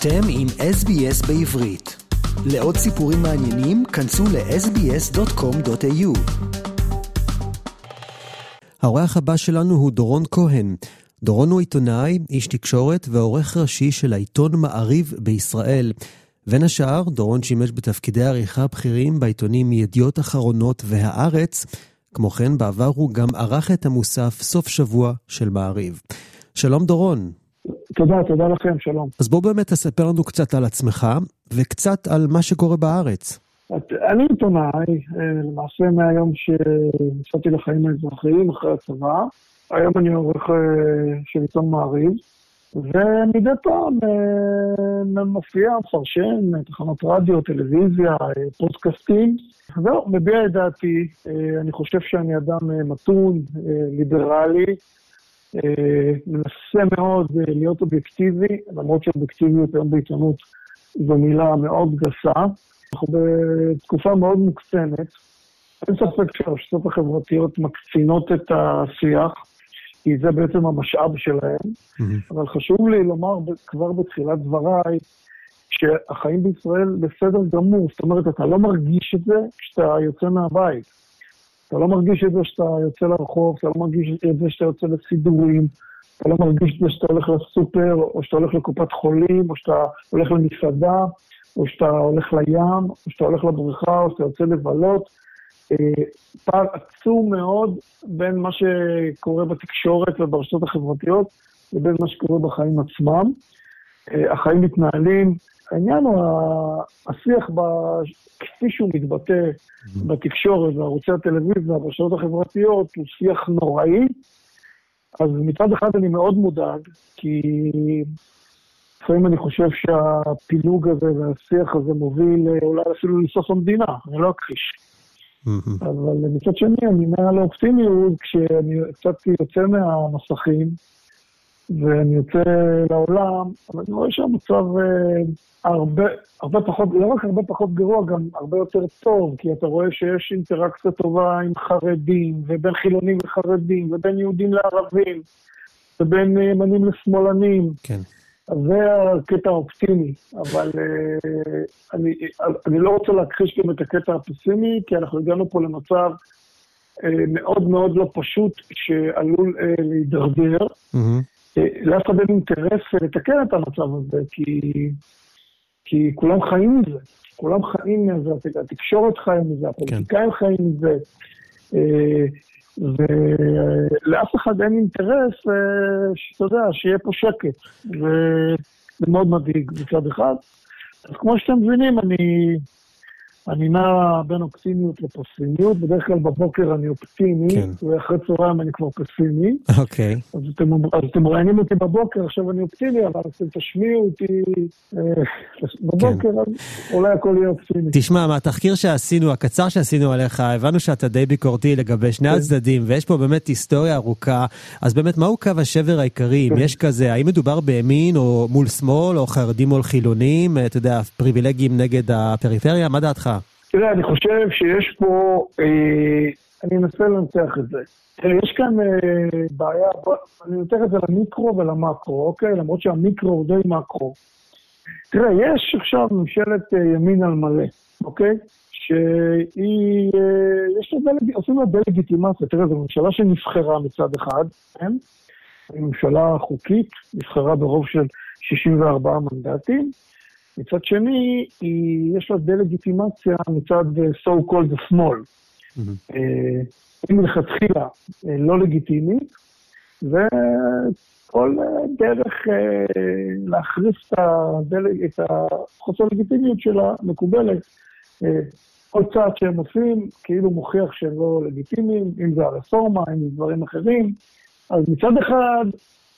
אתם עם SBS בעברית. לעוד סיפורים מעניינים, כנסו ל-sbs.com.au. האורח הבא שלנו הוא דורון כהן. דורון הוא עיתונאי, איש תקשורת ועורך ראשי של העיתון מעריב בישראל. בין השאר, דורון שימש בתפקידי עריכה בכירים בעיתונים ידיעות אחרונות והארץ. כמו כן, בעבר הוא גם ערך את המוסף סוף שבוע של מעריב. שלום דורון. תודה, תודה לכם, שלום. אז בוא באמת תספר לנו קצת על עצמך, וקצת על מה שקורה בארץ. אני עיתונאי, אה, למעשה מהיום שיצאתי לחיים האזרחיים אחרי הצבא. היום אני עורך אה, של עיתון מעריב, ומדי פעם אה, מופיע, מפרשן, תחנות רדיו, טלוויזיה, פודקאסטים. זהו, מביע את דעתי. אני חושב שאני אדם מתון, ליברלי. אה, מנסה מאוד אה, להיות אובייקטיבי, למרות שאובייקטיביות היום בעיתונות זו מילה מאוד גסה. אנחנו בתקופה מאוד מוקצנת. אין ספק שהרשתות החברתיות מקצינות את השיח, כי זה בעצם המשאב שלהם. Mm-hmm. אבל חשוב לי לומר כבר בתחילת דבריי, שהחיים בישראל בסדר גמור. זאת אומרת, אתה לא מרגיש את זה כשאתה יוצא מהבית. אתה לא מרגיש את זה שאתה יוצא לרחוב, אתה לא מרגיש את זה שאתה יוצא לסידורים, אתה לא מרגיש את זה שאתה הולך לסופר, או שאתה הולך לקופת חולים, או שאתה הולך למסעדה, או שאתה הולך לים, או שאתה הולך לבריכה, או שאתה יוצא לבלות. אה, פער עצום מאוד בין מה שקורה בתקשורת וברשתות החברתיות לבין מה שקורה בחיים עצמם. אה, החיים מתנהלים העניין הוא השיח ב... כפי שהוא מתבטא בתקשורת וערוצי הטלוויזיה והרשתות החברתיות הוא שיח נוראי. אז מצד אחד אני מאוד מודאג, כי לפעמים אני חושב שהפילוג הזה והשיח הזה מוביל אולי אפילו לסוף המדינה, אני לא אכחיש. אבל מצד שני, אני מעל האופטימיות כשאני קצת יוצא מהמסכים. ואני יוצא לעולם, אבל אני רואה שהמצב אה, הרבה, הרבה פחות, לא רק הרבה פחות גרוע, גם הרבה יותר טוב, כי אתה רואה שיש אינטראקציה טובה עם חרדים, ובין חילונים לחרדים, ובין יהודים לערבים, ובין ימנים לשמאלנים. כן. זה הקטע האופטימי, אבל אה, אני, אני לא רוצה להכחיש גם את הקטע הפסימי, כי אנחנו הגענו פה למצב אה, מאוד מאוד לא פשוט, שעלול להידרדר. Mm-hmm. לאף אחד אין אינטרס לתקן את המצב הזה, כי, כי כולם חיים מזה. כולם חיים מזה, התקשורת חיים מזה, הפוליטיקאים כן. חיים מזה. אה, ולאף אחד אין אינטרס, אה, שאתה יודע, שיהיה פה שקט. וזה מאוד מדאיג מצד אחד. אז כמו שאתם מבינים, אני... אני נע בין אופטימיות לפסימיות, בדרך כלל בבוקר אני אופטימי, כן. ואחרי צהריים אני כבר פסימי. אוקיי. אז אתם, אז אתם מראיינים אותי בבוקר, עכשיו אני אופטימי, אבל אתם תשמיעו אותי אה, בבוקר, כן. אז אולי הכל יהיה אופטימי. תשמע, מהתחקיר שעשינו, הקצר שעשינו עליך, הבנו שאתה די ביקורתי לגבי שני כן. הצדדים, ויש פה באמת היסטוריה ארוכה, אז באמת, מהו קו השבר העיקרי, אם כן. יש כזה, האם מדובר בימין או מול שמאל, או חרדים מול חילונים, אתה יודע, פריבילגים נגד הפריפריה, מה דעתך? תראה, אני חושב שיש פה, אה, אני אנסה לנצח את זה. תראה, יש כאן אה, בעיה, בוא, אני נותן את זה למיקרו ולמקרו, אוקיי? למרות שהמיקרו הוא די מקרו. תראה, יש עכשיו ממשלת אה, ימין על מלא, אוקיי? שהיא, אה, יש לה דלג... עושים לה דה-לגיטימציה. תראה, זו ממשלה שנבחרה מצד אחד, כן? היא ממשלה חוקית, נבחרה ברוב של 64 מנדטים. מצד שני, היא, יש לה דה-לגיטימציה מצד אה, so called השמאל. Mm-hmm. היא מלכתחילה אה, לא לגיטימית, וכל דרך להכריס את החוסר לגיטימיות שלה מקובלת. כל צעד שהם עושים כאילו מוכיח שהם לא לגיטימיים, אם זה הרפורמה, אם זה דברים אחרים. אז מצד אחד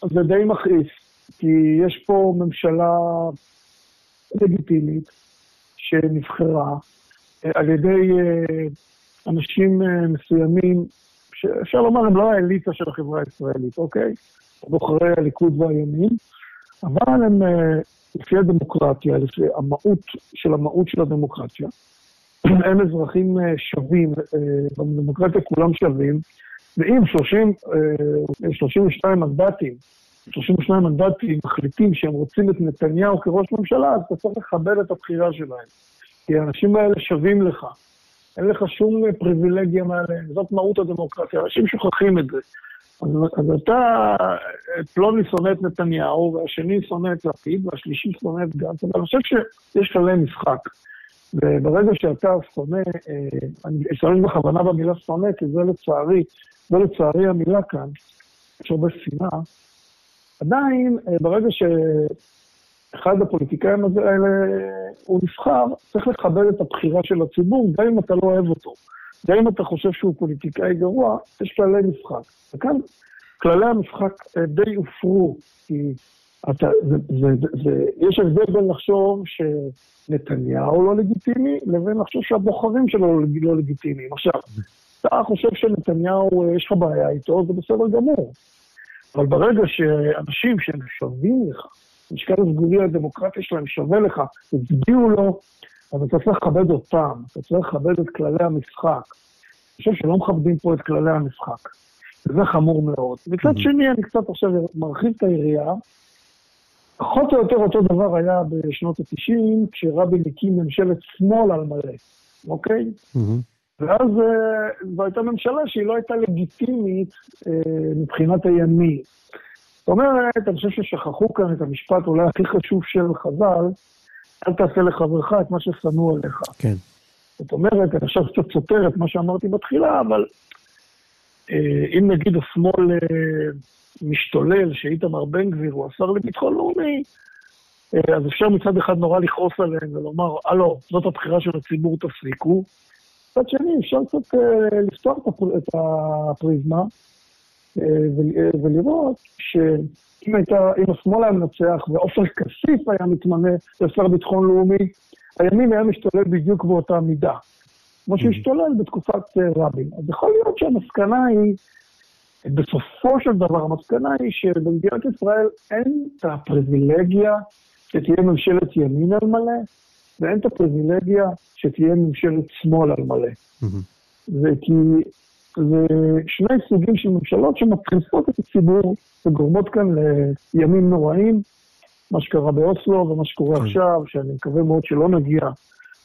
זה די מכעיס, כי יש פה ממשלה לגיטימית שנבחרה אה, על ידי אה, אנשים אה, מסוימים, שאפשר לומר הם לא האליטה של החברה הישראלית, אוקיי? בוחרי הליכוד והימין, אבל הם לפי הדמוקרטיה, לפי המהות של המהות של הדמוקרטיה, הם אזרחים שווים, בדמוקרטיה כולם שווים, ואם 30, 32 מנדטים 32 מנדטים מחליטים שהם רוצים את נתניהו כראש ממשלה, אז אתה צריך לכבד את הבחירה שלהם. כי האנשים האלה שווים לך. אין לך שום פריבילגיה מעליהם, זאת מהות הדמוקרטיה, אנשים שוכחים את זה. אז, אז אתה, פלוני שונא את נתניהו, והשני שונא את לפיד, והשלישי שונא את גנץ, אבל אני חושב שיש כללי משחק. וברגע שאתה שונא, אה, אני אשתמש בכוונה במילה שונא, כי זה לצערי, זה לצערי המילה כאן, יש הרבה שנאה, עדיין, אה, ברגע שאחד הפוליטיקאים האלה הוא נבחר, צריך לכבד את הבחירה של הציבור, גם אם אתה לא אוהב אותו. גם אם אתה חושב שהוא פוליטיקאי גרוע, יש כללי משחק. וכאן כללי המשחק אה, די הופרו, כי אתה, זה, זה, זה, זה, יש הבדל בין לחשוב שנתניהו לא לגיטימי, לבין לחשוב שהבוחרים שלו לא, לא לגיטימיים. עכשיו, אתה חושב שנתניהו, אה, יש לך בעיה איתו, זה בסדר גמור. אבל ברגע שאנשים שהם שווים לך, משקל הסגולי הדמוקרטי שלהם שווה לך, הצביעו לו, אז אתה צריך לכבד אותם, אתה צריך לכבד את כללי המשחק. אני חושב שלא מכבדים פה את כללי המשחק. וזה חמור מאוד. מצד שני, אני קצת עכשיו מרחיב את היריעה. פחות או יותר אותו דבר היה בשנות ה-90, כשרבין הקים ממשלת שמאל על מלא, אוקיי? ואז אה, זו הייתה ממשלה שהיא לא הייתה לגיטימית אה, מבחינת הימין. זאת אומרת, אני חושב ששכחו כאן את המשפט אולי הכי חשוב של חז"ל, אל תעשה לחברך את מה ששנוא עליך. כן. זאת אומרת, אני עכשיו קצת סותר את מה שאמרתי בתחילה, אבל אה, אם נגיד השמאל משתולל, שאיתמר בן גביר הוא השר לביטחון לאומי, אז אפשר מצד אחד נורא לכעוס עליהם ולומר, הלו, זאת הבחירה של הציבור, תפסיקו. מצד שני, אפשר קצת אה, לפתוח את הפריזמה אה, אה, ולראות שאם הייתה, אם השמאל היה מנצח ועופר כסיף היה מתמנה לשר ביטחון לאומי, הימין היה משתולל בדיוק באותה מידה. כמו mm. שהשתולל בתקופת רבין. אז יכול להיות שהמסקנה היא, בסופו של דבר המסקנה היא שבמדינת ישראל אין את הפריבילגיה שתהיה ממשלת ימין על מלא, ואין את הפריבילגיה שתהיה ממשלת שמאל על מלא. וכי זה שני סוגים של ממשלות שמטריפות את הציבור וגורמות כאן לימים נוראים, מה שקרה באוסלו ומה שקורה כן. עכשיו, שאני מקווה מאוד שלא נגיע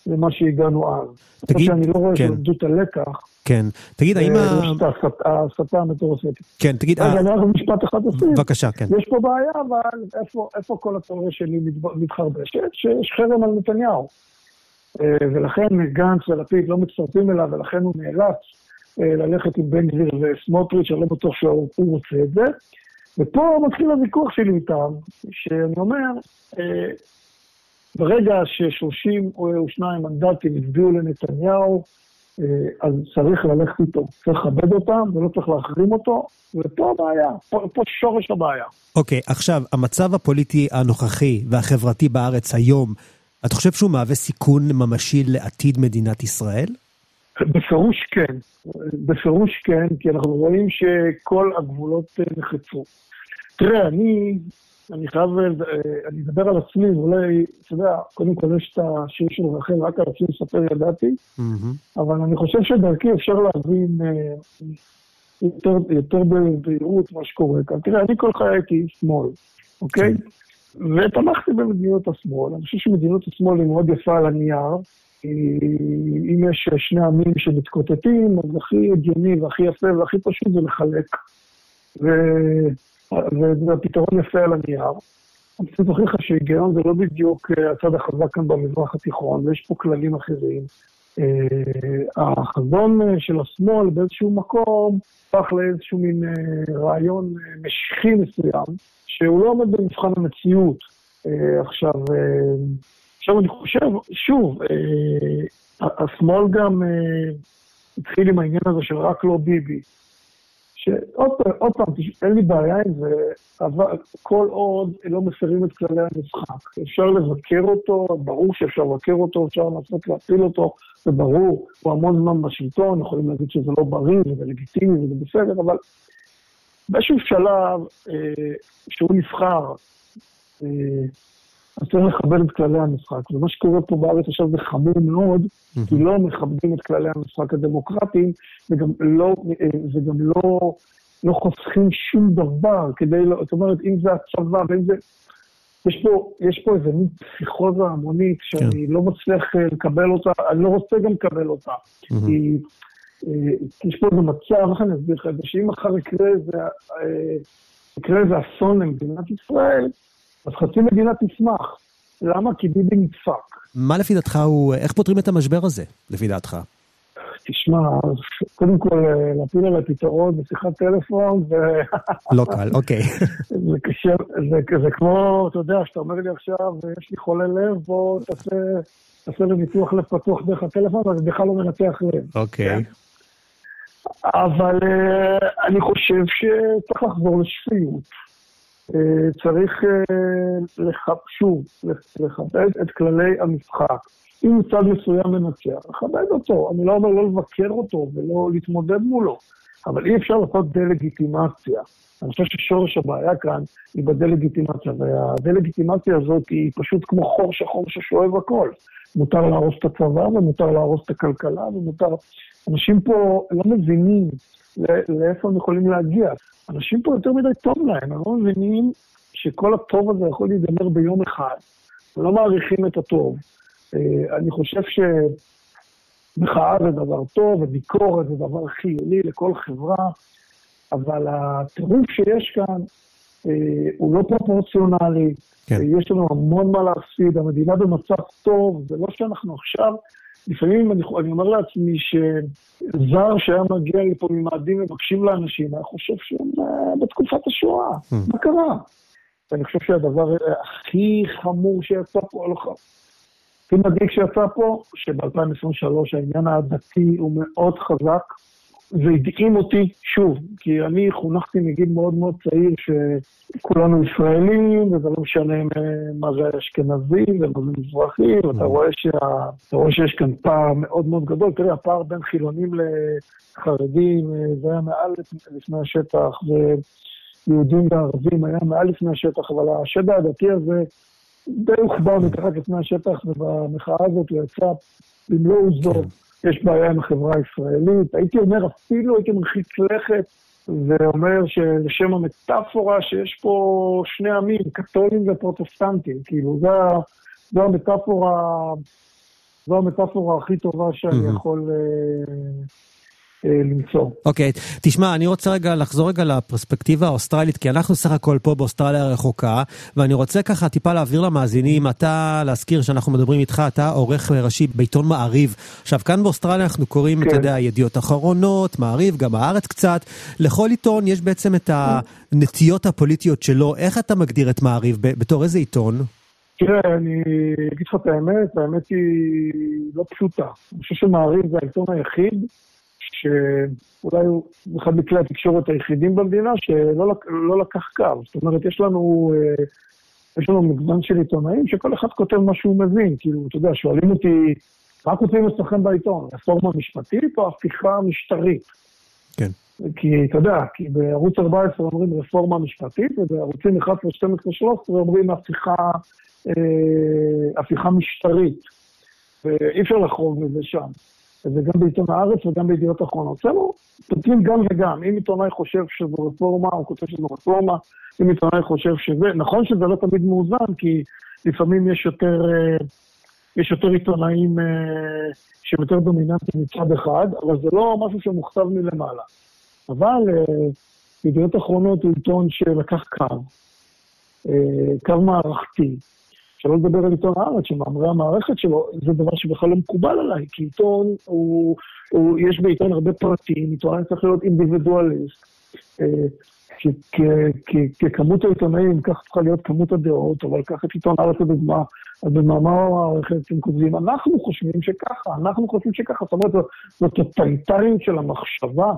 למה שהגענו אז. תגיד, שאני לא רואה כן. שלמדו את הלקח. כן. תגיד, האם ה... יש את ההסתה המטורפת. כן, תגיד... רגע, אני רק משפט אחד אוסיף. בבקשה, כן. יש פה בעיה, אבל איפה, איפה כל התיאוריה שלי מתחרבשת? שיש חרם על נתניהו. אה, ולכן גנץ ולפיד לא מצטרפים אליו, ולכן הוא נאלץ אה, ללכת עם בן גביר וסמוטריץ', אני לא בטוח שהוא רוצה את זה. ופה מתחיל הוויכוח שלי איתם, שאני אומר, אה, ברגע ש-32 מנדטים הצביעו לנתניהו, אז צריך ללכת איתו. צריך לכבד אותם ולא צריך להחרים אותו, ופה הבעיה, פה, פה שורש הבעיה. אוקיי, okay, עכשיו, המצב הפוליטי הנוכחי והחברתי בארץ היום, אתה חושב שהוא מהווה סיכון ממשי לעתיד מדינת ישראל? בפירוש כן, בפירוש כן, כי אנחנו רואים שכל הגבולות נחצו. תראה, אני, אני חייב, אני אדבר על עצמי, אולי, אתה יודע, קודם כל יש את השיר של רחל, רק על עצמי לספר ידעתי, mm-hmm. אבל אני חושב שדרכי אפשר להבין אה, יותר, יותר בבהירות מה שקורה כאן. תראה, אני כל חיי הייתי שמאל, אוקיי? כן. ותמכתי במדיניות השמאל. אני חושב שמדיניות השמאל היא מאוד יפה על הנייר. אם יש שני עמים שמתקוטטים, אז הכי הגיוני והכי יפה והכי פשוט זה לחלק. והפתרון יפה על הנייר. להוכיח לך שהיגיון זה לא בדיוק אה, הצד החזק כאן במזרח התיכון, ויש פה כללים אחרים. אה, החזון אה, של השמאל באיזשהו מקום הפך לאיזשהו מין רעיון משיחי מסוים, שהוא לא עומד במבחן המציאות. עכשיו, עכשיו אני חושב, שוב, השמאל גם התחיל עם העניין הזה של רק לא ביבי. שעוד פעם, אין לי בעיה עם זה, אבל כל עוד לא מפרים את כללי המשחק. אפשר לבקר אותו, ברור שאפשר לבקר אותו, אפשר לנסות להפיל אותו, זה ברור, הוא המון זמן בשלטון, יכולים להגיד שזה לא בריא וזה לגיטימי וזה בסדר, אבל באיזשהו שלב אה, שהוא נבחר, אה, אז צריך לכבד את כללי המשחק. ומה שקורה פה בארץ עכשיו זה חמור מאוד, mm-hmm. כי לא מכבדים את כללי המשחק הדמוקרטיים, וגם לא, אה, וגם לא לא חוסכים שום דבר כדי, לא, זאת אומרת, אם זה הצבא ואם זה... יש פה, יש פה איזה מין פסיכוזה המונית שאני כן. לא מצליח אה, לקבל אותה, אני לא רוצה גם לקבל אותה. Mm-hmm. כי אה, יש פה איזה מצב, איך אני אסביר לך את זה, שאם מחר יקרה איזה, יקרה איזה אסון למדינת ישראל, אז חצי מדינה תשמח. למה? כי ביבי נדפק. מה לפי דעתך הוא, איך פותרים את המשבר הזה, לפי דעתך? תשמע, קודם כל להפיל על הפתרון בשיחת טלפון, ו... לא קל, אוקיי. זה קשה, זה, זה כמו, אתה יודע, שאתה אומר לי עכשיו, יש לי חולה לב, בוא תעשה, תעשה לי ניתוח לב פתוח דרך הטלפון, ואני בכלל לא מנתח לב. אוקיי. אבל uh, אני חושב שצריך לחזור לשפיות. Uh, צריך, uh, לח... שוב, לכבד את כללי המשחק. אם צד מסוים מנצח, לכבד אותו. אני לא אומר לא לבקר אותו ולא להתמודד מולו, אבל אי אפשר לעשות דה-לגיטימציה. אני חושב ששורש הבעיה כאן היא בדה-לגיטימציה, והדה-לגיטימציה הזאת היא פשוט כמו חור שחור ששואב הכל. מותר להרוס את הצבא ומותר להרוס את הכלכלה ומותר... אנשים פה לא מבינים לאיפה הם יכולים להגיע. אנשים פה יותר מדי טוב להם, הם לא מבינים שכל הטוב הזה יכול להיגמר ביום אחד. הם לא מעריכים את הטוב. אה, אני חושב שמחאה זה דבר טוב, וביקורת זה דבר חיוני לכל חברה, אבל הטירוף שיש כאן אה, הוא לא פרופורציונלי, כן. יש לנו המון מה להפסיד, המדינה במצב טוב, זה לא שאנחנו עכשיו, לפעמים אני, אני אומר לעצמי שזר שהיה מגיע לפה ממאדים ומקשיב לאנשים, אני חושב שהם אה, בתקופת השואה, mm. מה קרה? ואני חושב שהדבר הכי חמור שיצא פה, לא הכי מדאיג שיצא פה, שב-2023 העניין העדתי הוא מאוד חזק, זה הדהים אותי, שוב, כי אני חונכתי מגיל מאוד מאוד צעיר שכולנו ישראלים, וזה לא משנה מה זה אשכנזים ומה זה מזרחים, ואתה mm. רואה, שה... רואה שיש כאן פער מאוד מאוד גדול. תראה, הפער בין חילונים לחרדים, זה היה מעל לפני השטח, ויהודים וערבים היה מעל לפני השטח, אבל השד העדתי הזה די הוחבא מתחת לפני השטח, ובמחאה הזאת הוא יצא במלוא עוזו. כן. יש בעיה עם החברה הישראלית. הייתי אומר, אפילו הייתי מרחיק לכת ואומר שלשם המטאפורה שיש פה שני עמים, קתולים ופרוטסטנטים. כאילו, זו המטאפורה, זו המטאפורה הכי טובה שאני יכול... אה, למצוא. אוקיי, okay, תשמע, אני רוצה רגע לחזור רגע לפרספקטיבה האוסטרלית, כי אנחנו סך הכל פה באוסטרליה הרחוקה, ואני רוצה ככה טיפה להעביר למאזינים, אתה, להזכיר שאנחנו מדברים איתך, אתה עורך ראשי בעיתון מעריב. עכשיו, כאן באוסטרליה אנחנו קוראים, כן. אתה יודע, ידיעות אחרונות, מעריב, גם הארץ קצת. לכל עיתון יש בעצם את הנטיות הפוליטיות שלו. איך אתה מגדיר את מעריב? בתור איזה עיתון? תראה, אני אגיד לך את האמת, האמת היא לא פשוטה. אני חושב שמעריב זה העיתון היחיד שאולי הוא אחד מכלי התקשורת היחידים במדינה שלא לא לקח קו. זאת אומרת, יש לנו, אה, יש לנו מגוון של עיתונאים שכל אחד כותב מה שהוא מבין. כאילו, אתה יודע, שואלים אותי, מה כותבים אצלכם בעיתון? רפורמה משפטית או הפיכה משטרית? כן. כי, אתה יודע, כי בערוץ 14 אומרים רפורמה משפטית, ובערוצים 11, 12, 13 אומרים הפיכה, אה, הפיכה משטרית. ואי אפשר לחרוג מזה שם. זה גם בעיתון הארץ וגם בידיעות אחרונות. אצלנו כותבים גם וגם. אם עיתונאי חושב שזו רפורמה, הוא כותב שזו רפורמה. אם עיתונאי חושב שזה... נכון שזה לא תמיד מאוזן, כי לפעמים יש יותר, אה, יש יותר עיתונאים אה, שהם יותר דומיננטיים מצד אחד, אבל זה לא משהו שמוכתב מלמעלה. אבל אה, ידיעות אחרונות הוא עיתון שלקח קו, קו מערכתי. שלא לדבר על עיתון הארץ, שמאמרי המערכת שלו, זה דבר שבכלל לא מקובל עליי, כי עיתון, הוא, הוא, יש בעיתון הרבה פרטים, עיתונאי צריך להיות אינדיבידואליסט. ככמות העיתונאים, כך צריכה להיות כמות הדעות, אבל קח את עיתון הארץ לדוגמה, אז במאמר המערכת הם כותבים, אנחנו חושבים שככה, אנחנו חושבים שככה, זאת אומרת, זאת טוטליטריות של המחשבה.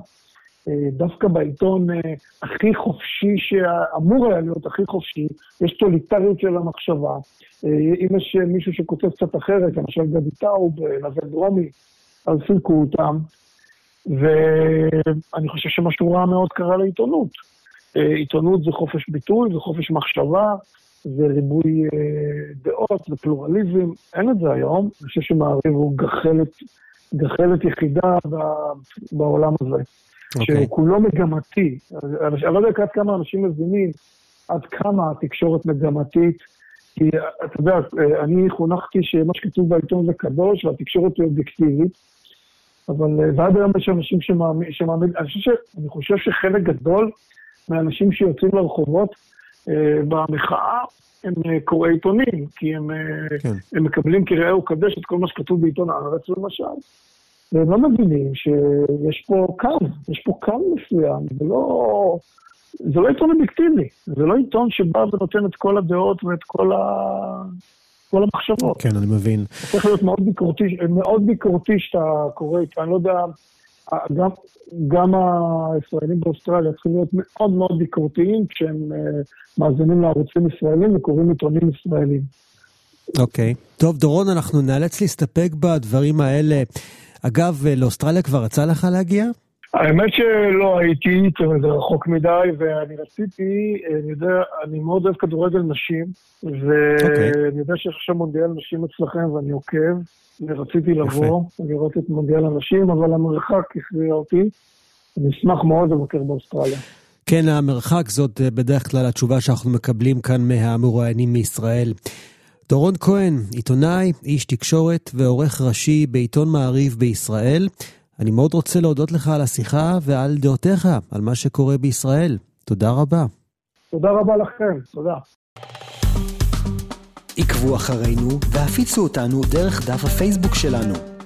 אה, דווקא בעיתון אה, הכי חופשי, שאמור היה להיות הכי חופשי, יש טוליטריות של המחשבה. אה, אם יש מישהו שכותב קצת אחרת, למשל גדי טאוב, נווה דרומי, אז סילקו אותם. ואני חושב שמשהו רע מאוד קרה לעיתונות. עיתונות זה חופש ביטוי, זה חופש מחשבה, זה ריבוי דעות ופלורליזם. אין את זה היום. אני חושב שמעריב הוא גחלת, גחלת יחידה בעולם הזה. Okay. שהוא כולו מגמתי. אני לא יודע עד כמה אנשים מבינים עד כמה התקשורת מגמתית. כי אתה יודע, אני חונכתי שמה שכתוב בעיתון זה קדוש והתקשורת היא אובייקטיבית. אבל ועד היום יש אנשים שמאמין, שמאמין אני, חושב ש, אני חושב שחלק גדול מהאנשים שיוצאים לרחובות אה, במחאה הם אה, קוראי עיתונים, כי הם, אה, כן. הם מקבלים כראה וקדש את כל מה שכתוב בעיתון הארץ למשל. והם לא מבינים שיש פה קו, יש פה קו מסוים, זה לא, זה לא עיתון אובייקטיבי, זה לא עיתון שבא ונותן את כל הדעות ואת כל, ה... כל המחשבות. כן, אני מבין. צריך להיות מאוד ביקורתי, מאוד ביקורתי שאתה קורא איתו, אני לא יודע, גם, גם הישראלים באוסטרליה צריכים להיות מאוד מאוד ביקורתיים כשהם uh, מאזינים לערוצים ישראלים וקוראים עיתונים ישראלים. אוקיי. Okay. טוב, דורון, אנחנו נאלץ להסתפק בדברים האלה. אגב, לאוסטרליה כבר יצא לך להגיע? האמת שלא הייתי, זה רחוק מדי, ואני רציתי, אני יודע, אני מאוד אוהב כדורגל נשים, ואני okay. יודע שיש עכשיו מונדיאל נשים אצלכם ואני עוקב, ורציתי לבוא ולראות את מונדיאל הנשים, אבל המרחק הכריע אותי. אני אשמח מאוד לבקר באוסטרליה. כן, המרחק זאת אה, בדרך כלל התשובה שאנחנו מקבלים כאן מהמרואיינים מישראל. דורון כהן, עיתונאי, איש תקשורת ועורך ראשי בעיתון מעריב בישראל. אני מאוד רוצה להודות לך על השיחה ועל דעותיך, על מה שקורה בישראל. תודה רבה. תודה רבה לכם, תודה. עקבו אחרינו והפיצו אותנו דרך דף הפייסבוק שלנו.